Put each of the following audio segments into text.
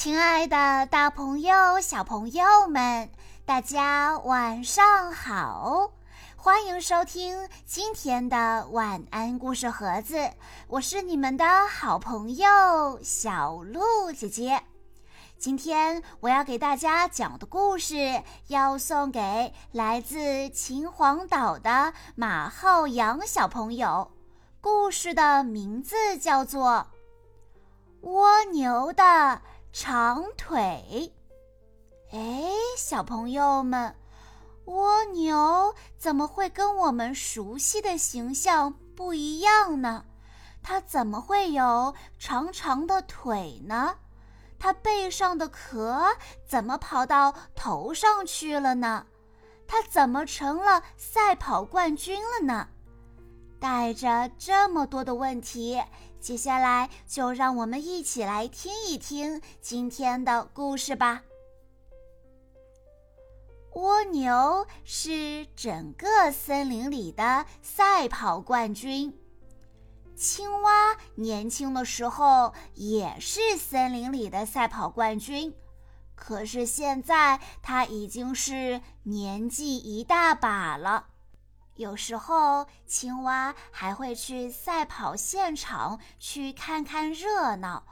亲爱的，大朋友、小朋友们，大家晚上好！欢迎收听今天的晚安故事盒子，我是你们的好朋友小鹿姐姐。今天我要给大家讲的故事，要送给来自秦皇岛的马浩洋小朋友。故事的名字叫做《蜗牛的》。长腿，哎，小朋友们，蜗牛怎么会跟我们熟悉的形象不一样呢？它怎么会有长长的腿呢？它背上的壳怎么跑到头上去了呢？它怎么成了赛跑冠军了呢？带着这么多的问题。接下来就让我们一起来听一听今天的故事吧。蜗牛是整个森林里的赛跑冠军，青蛙年轻的时候也是森林里的赛跑冠军，可是现在它已经是年纪一大把了。有时候，青蛙还会去赛跑现场去看看热闹。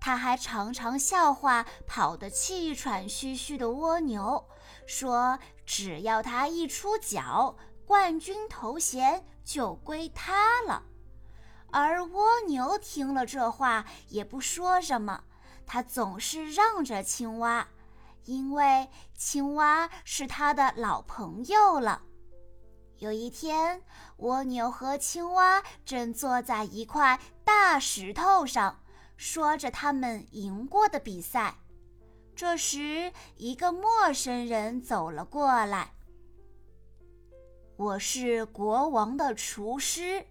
它还常常笑话跑得气喘吁吁的蜗牛，说：“只要它一出脚，冠军头衔就归它了。”而蜗牛听了这话也不说什么，它总是让着青蛙，因为青蛙是它的老朋友了。有一天，蜗牛和青蛙正坐在一块大石头上，说着他们赢过的比赛。这时，一个陌生人走了过来。“我是国王的厨师，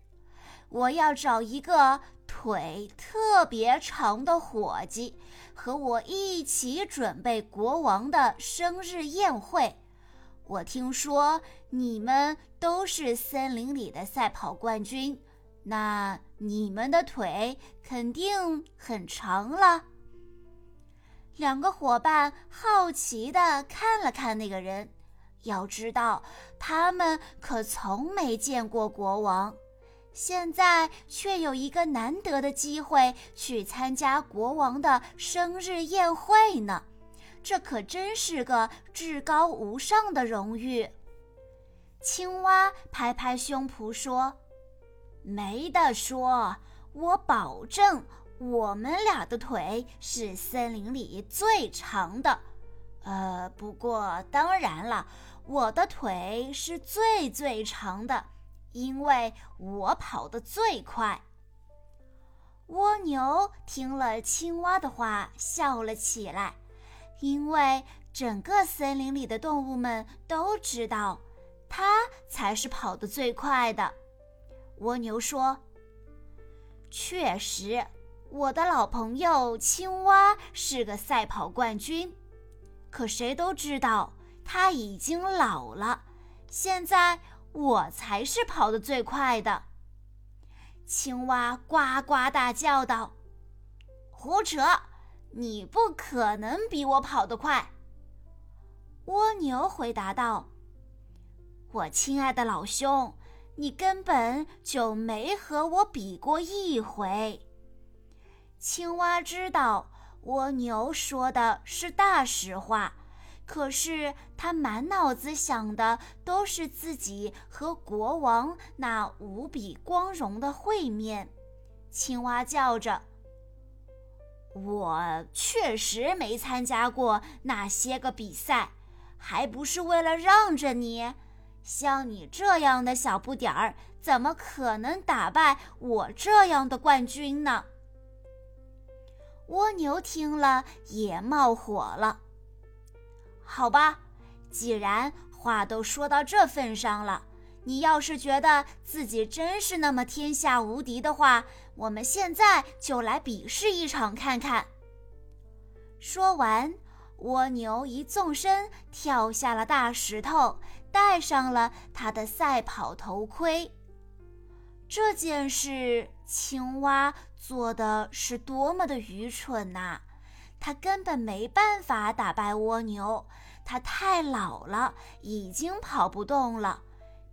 我要找一个腿特别长的伙计，和我一起准备国王的生日宴会。”我听说你们都是森林里的赛跑冠军，那你们的腿肯定很长了。两个伙伴好奇地看了看那个人，要知道他们可从没见过国王，现在却有一个难得的机会去参加国王的生日宴会呢。这可真是个至高无上的荣誉。青蛙拍拍胸脯说：“没得说，我保证，我们俩的腿是森林里最长的。呃，不过当然了，我的腿是最最长的，因为我跑得最快。”蜗牛听了青蛙的话，笑了起来。因为整个森林里的动物们都知道，它才是跑得最快的。蜗牛说：“确实，我的老朋友青蛙是个赛跑冠军，可谁都知道他已经老了。现在我才是跑得最快的。”青蛙呱呱大叫道：“胡扯！”你不可能比我跑得快，蜗牛回答道：“我亲爱的老兄，你根本就没和我比过一回。”青蛙知道蜗牛说的是大实话，可是他满脑子想的都是自己和国王那无比光荣的会面。青蛙叫着。我确实没参加过那些个比赛，还不是为了让着你。像你这样的小不点儿，怎么可能打败我这样的冠军呢？蜗牛听了也冒火了。好吧，既然话都说到这份上了。你要是觉得自己真是那么天下无敌的话，我们现在就来比试一场看看。说完，蜗牛一纵身跳下了大石头，戴上了他的赛跑头盔。这件事，青蛙做的是多么的愚蠢呐！他根本没办法打败蜗牛，他太老了，已经跑不动了。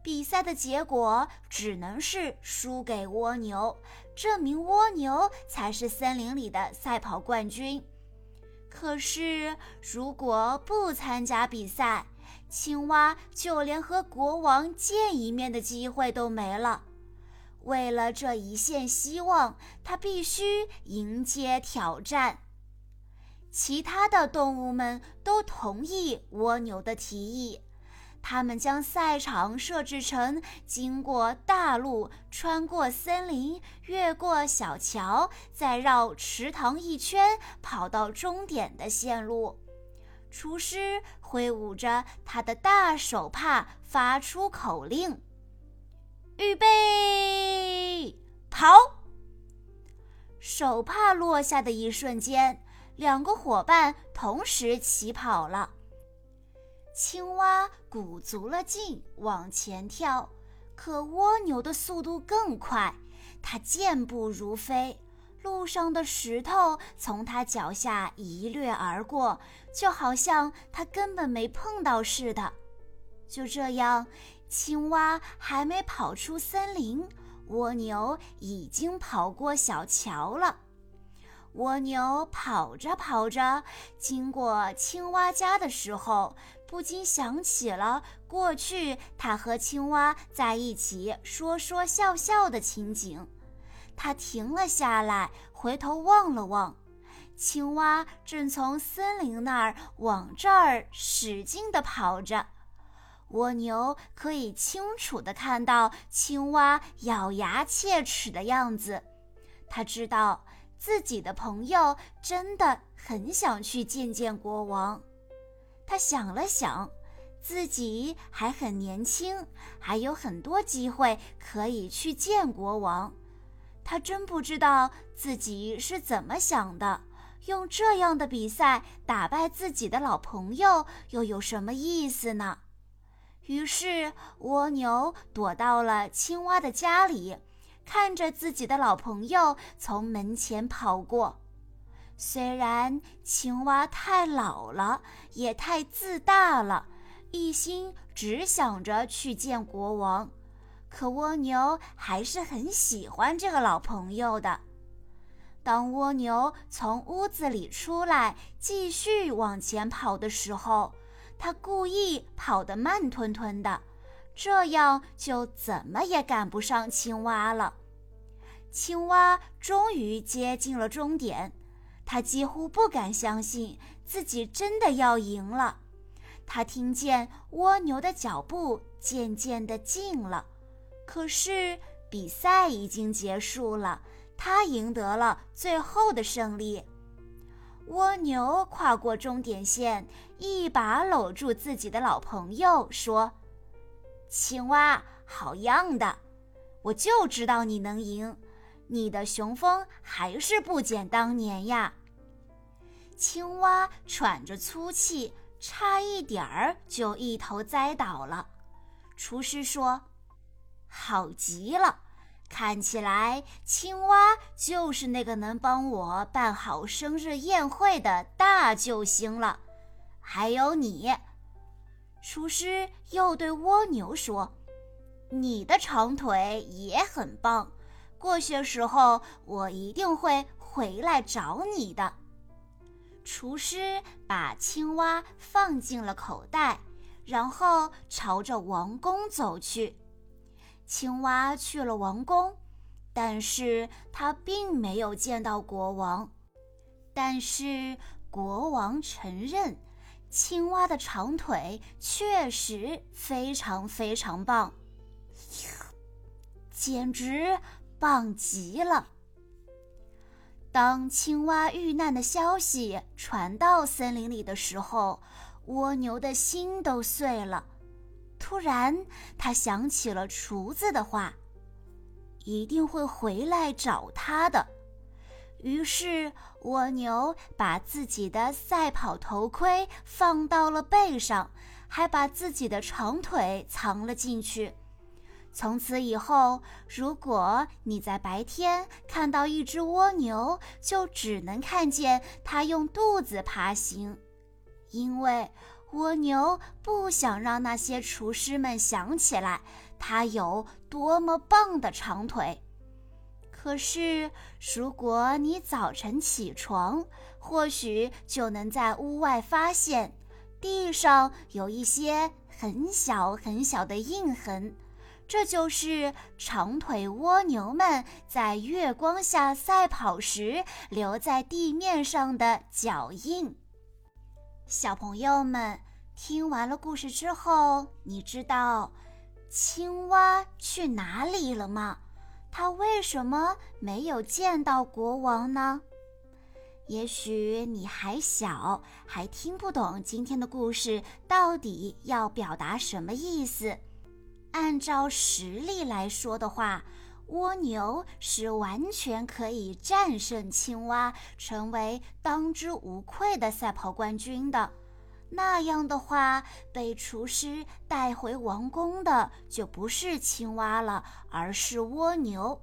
比赛的结果只能是输给蜗牛，证明蜗牛才是森林里的赛跑冠军。可是，如果不参加比赛，青蛙就连和国王见一面的机会都没了。为了这一线希望，他必须迎接挑战。其他的动物们都同意蜗牛的提议。他们将赛场设置成经过大路、穿过森林、越过小桥，再绕池塘一圈，跑到终点的线路。厨师挥舞着他的大手帕，发出口令：“预备，跑！”手帕落下的一瞬间，两个伙伴同时起跑了。青蛙鼓足了劲往前跳，可蜗牛的速度更快，它健步如飞，路上的石头从它脚下一掠而过，就好像它根本没碰到似的。就这样，青蛙还没跑出森林，蜗牛已经跑过小桥了。蜗牛跑着跑着，经过青蛙家的时候，不禁想起了过去它和青蛙在一起说说笑笑的情景。它停了下来，回头望了望，青蛙正从森林那儿往这儿使劲地跑着。蜗牛可以清楚地看到青蛙咬牙切齿的样子，它知道。自己的朋友真的很想去见见国王。他想了想，自己还很年轻，还有很多机会可以去见国王。他真不知道自己是怎么想的。用这样的比赛打败自己的老朋友，又有什么意思呢？于是，蜗牛躲到了青蛙的家里。看着自己的老朋友从门前跑过，虽然青蛙太老了，也太自大了，一心只想着去见国王，可蜗牛还是很喜欢这个老朋友的。当蜗牛从屋子里出来，继续往前跑的时候，他故意跑得慢吞吞的。这样就怎么也赶不上青蛙了。青蛙终于接近了终点，它几乎不敢相信自己真的要赢了。它听见蜗牛的脚步渐渐的近了，可是比赛已经结束了，它赢得了最后的胜利。蜗牛跨过终点线，一把搂住自己的老朋友，说：“青蛙，好样的！我就知道你能赢，你的雄风还是不减当年呀。”青蛙喘着粗气，差一点儿就一头栽倒了。厨师说：“好极了。”看起来，青蛙就是那个能帮我办好生日宴会的大救星了。还有你，厨师又对蜗牛说：“你的长腿也很棒，过些时候我一定会回来找你的。”厨师把青蛙放进了口袋，然后朝着王宫走去。青蛙去了王宫，但是他并没有见到国王。但是国王承认，青蛙的长腿确实非常非常棒，简直棒极了。当青蛙遇难的消息传到森林里的时候，蜗牛的心都碎了。突然，他想起了厨子的话，一定会回来找他的。于是，蜗牛把自己的赛跑头盔放到了背上，还把自己的长腿藏了进去。从此以后，如果你在白天看到一只蜗牛，就只能看见它用肚子爬行，因为蜗牛不想让那些厨师们想起来它有多么棒的长腿。可是，如果你早晨起床，或许就能在屋外发现地上有一些很小很小的印痕，这就是长腿蜗牛们在月光下赛跑时留在地面上的脚印。小朋友们，听完了故事之后，你知道青蛙去哪里了吗？他为什么没有见到国王呢？也许你还小，还听不懂今天的故事到底要表达什么意思。按照实力来说的话，蜗牛是完全可以战胜青蛙，成为当之无愧的赛跑冠军的。那样的话，被厨师带回王宫的就不是青蛙了，而是蜗牛。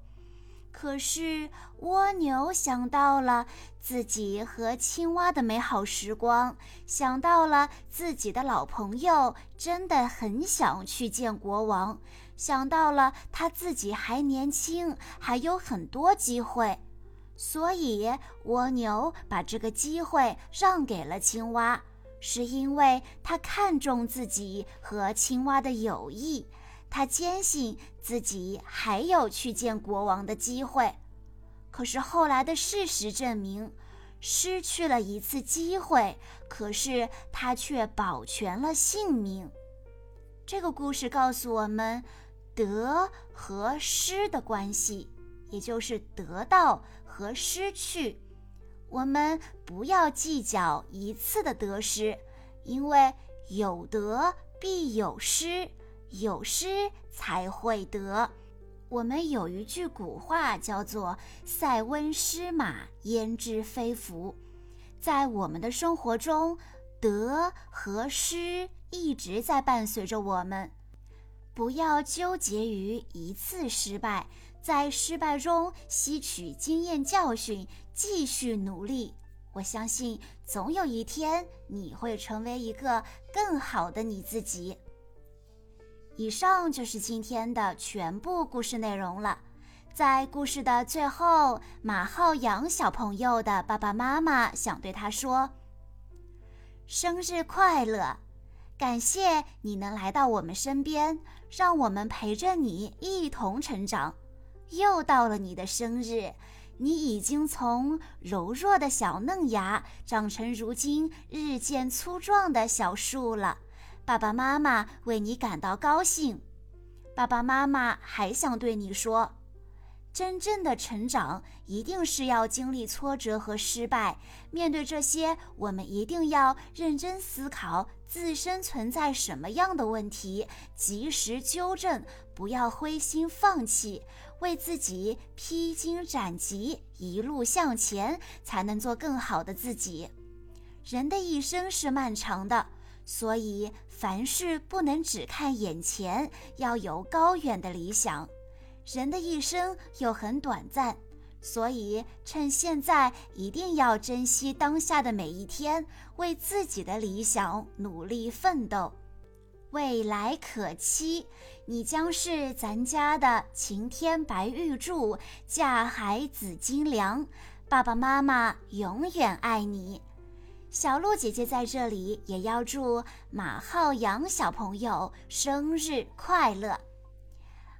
可是蜗牛想到了自己和青蛙的美好时光，想到了自己的老朋友，真的很想去见国王。想到了他自己还年轻，还有很多机会，所以蜗牛把这个机会让给了青蛙。是因为他看重自己和青蛙的友谊，他坚信自己还有去见国王的机会。可是后来的事实证明，失去了一次机会，可是他却保全了性命。这个故事告诉我们，得和失的关系，也就是得到和失去。我们不要计较一次的得失，因为有得必有失，有失才会得。我们有一句古话叫做“塞翁失马，焉知非福”。在我们的生活中，得和失一直在伴随着我们。不要纠结于一次失败，在失败中吸取经验教训，继续努力。我相信，总有一天你会成为一个更好的你自己。以上就是今天的全部故事内容了。在故事的最后，马浩洋小朋友的爸爸妈妈想对他说：“生日快乐！”感谢你能来到我们身边，让我们陪着你一同成长。又到了你的生日，你已经从柔弱的小嫩芽长成如今日渐粗壮的小树了。爸爸妈妈为你感到高兴。爸爸妈妈还想对你说。真正的成长一定是要经历挫折和失败，面对这些，我们一定要认真思考自身存在什么样的问题，及时纠正，不要灰心放弃，为自己披荆斩棘，一路向前，才能做更好的自己。人的一生是漫长的，所以凡事不能只看眼前，要有高远的理想。人的一生又很短暂，所以趁现在一定要珍惜当下的每一天，为自己的理想努力奋斗。未来可期，你将是咱家的晴天白玉柱，架海紫金梁。爸爸妈妈永远爱你。小鹿姐姐在这里也要祝马浩洋小朋友生日快乐。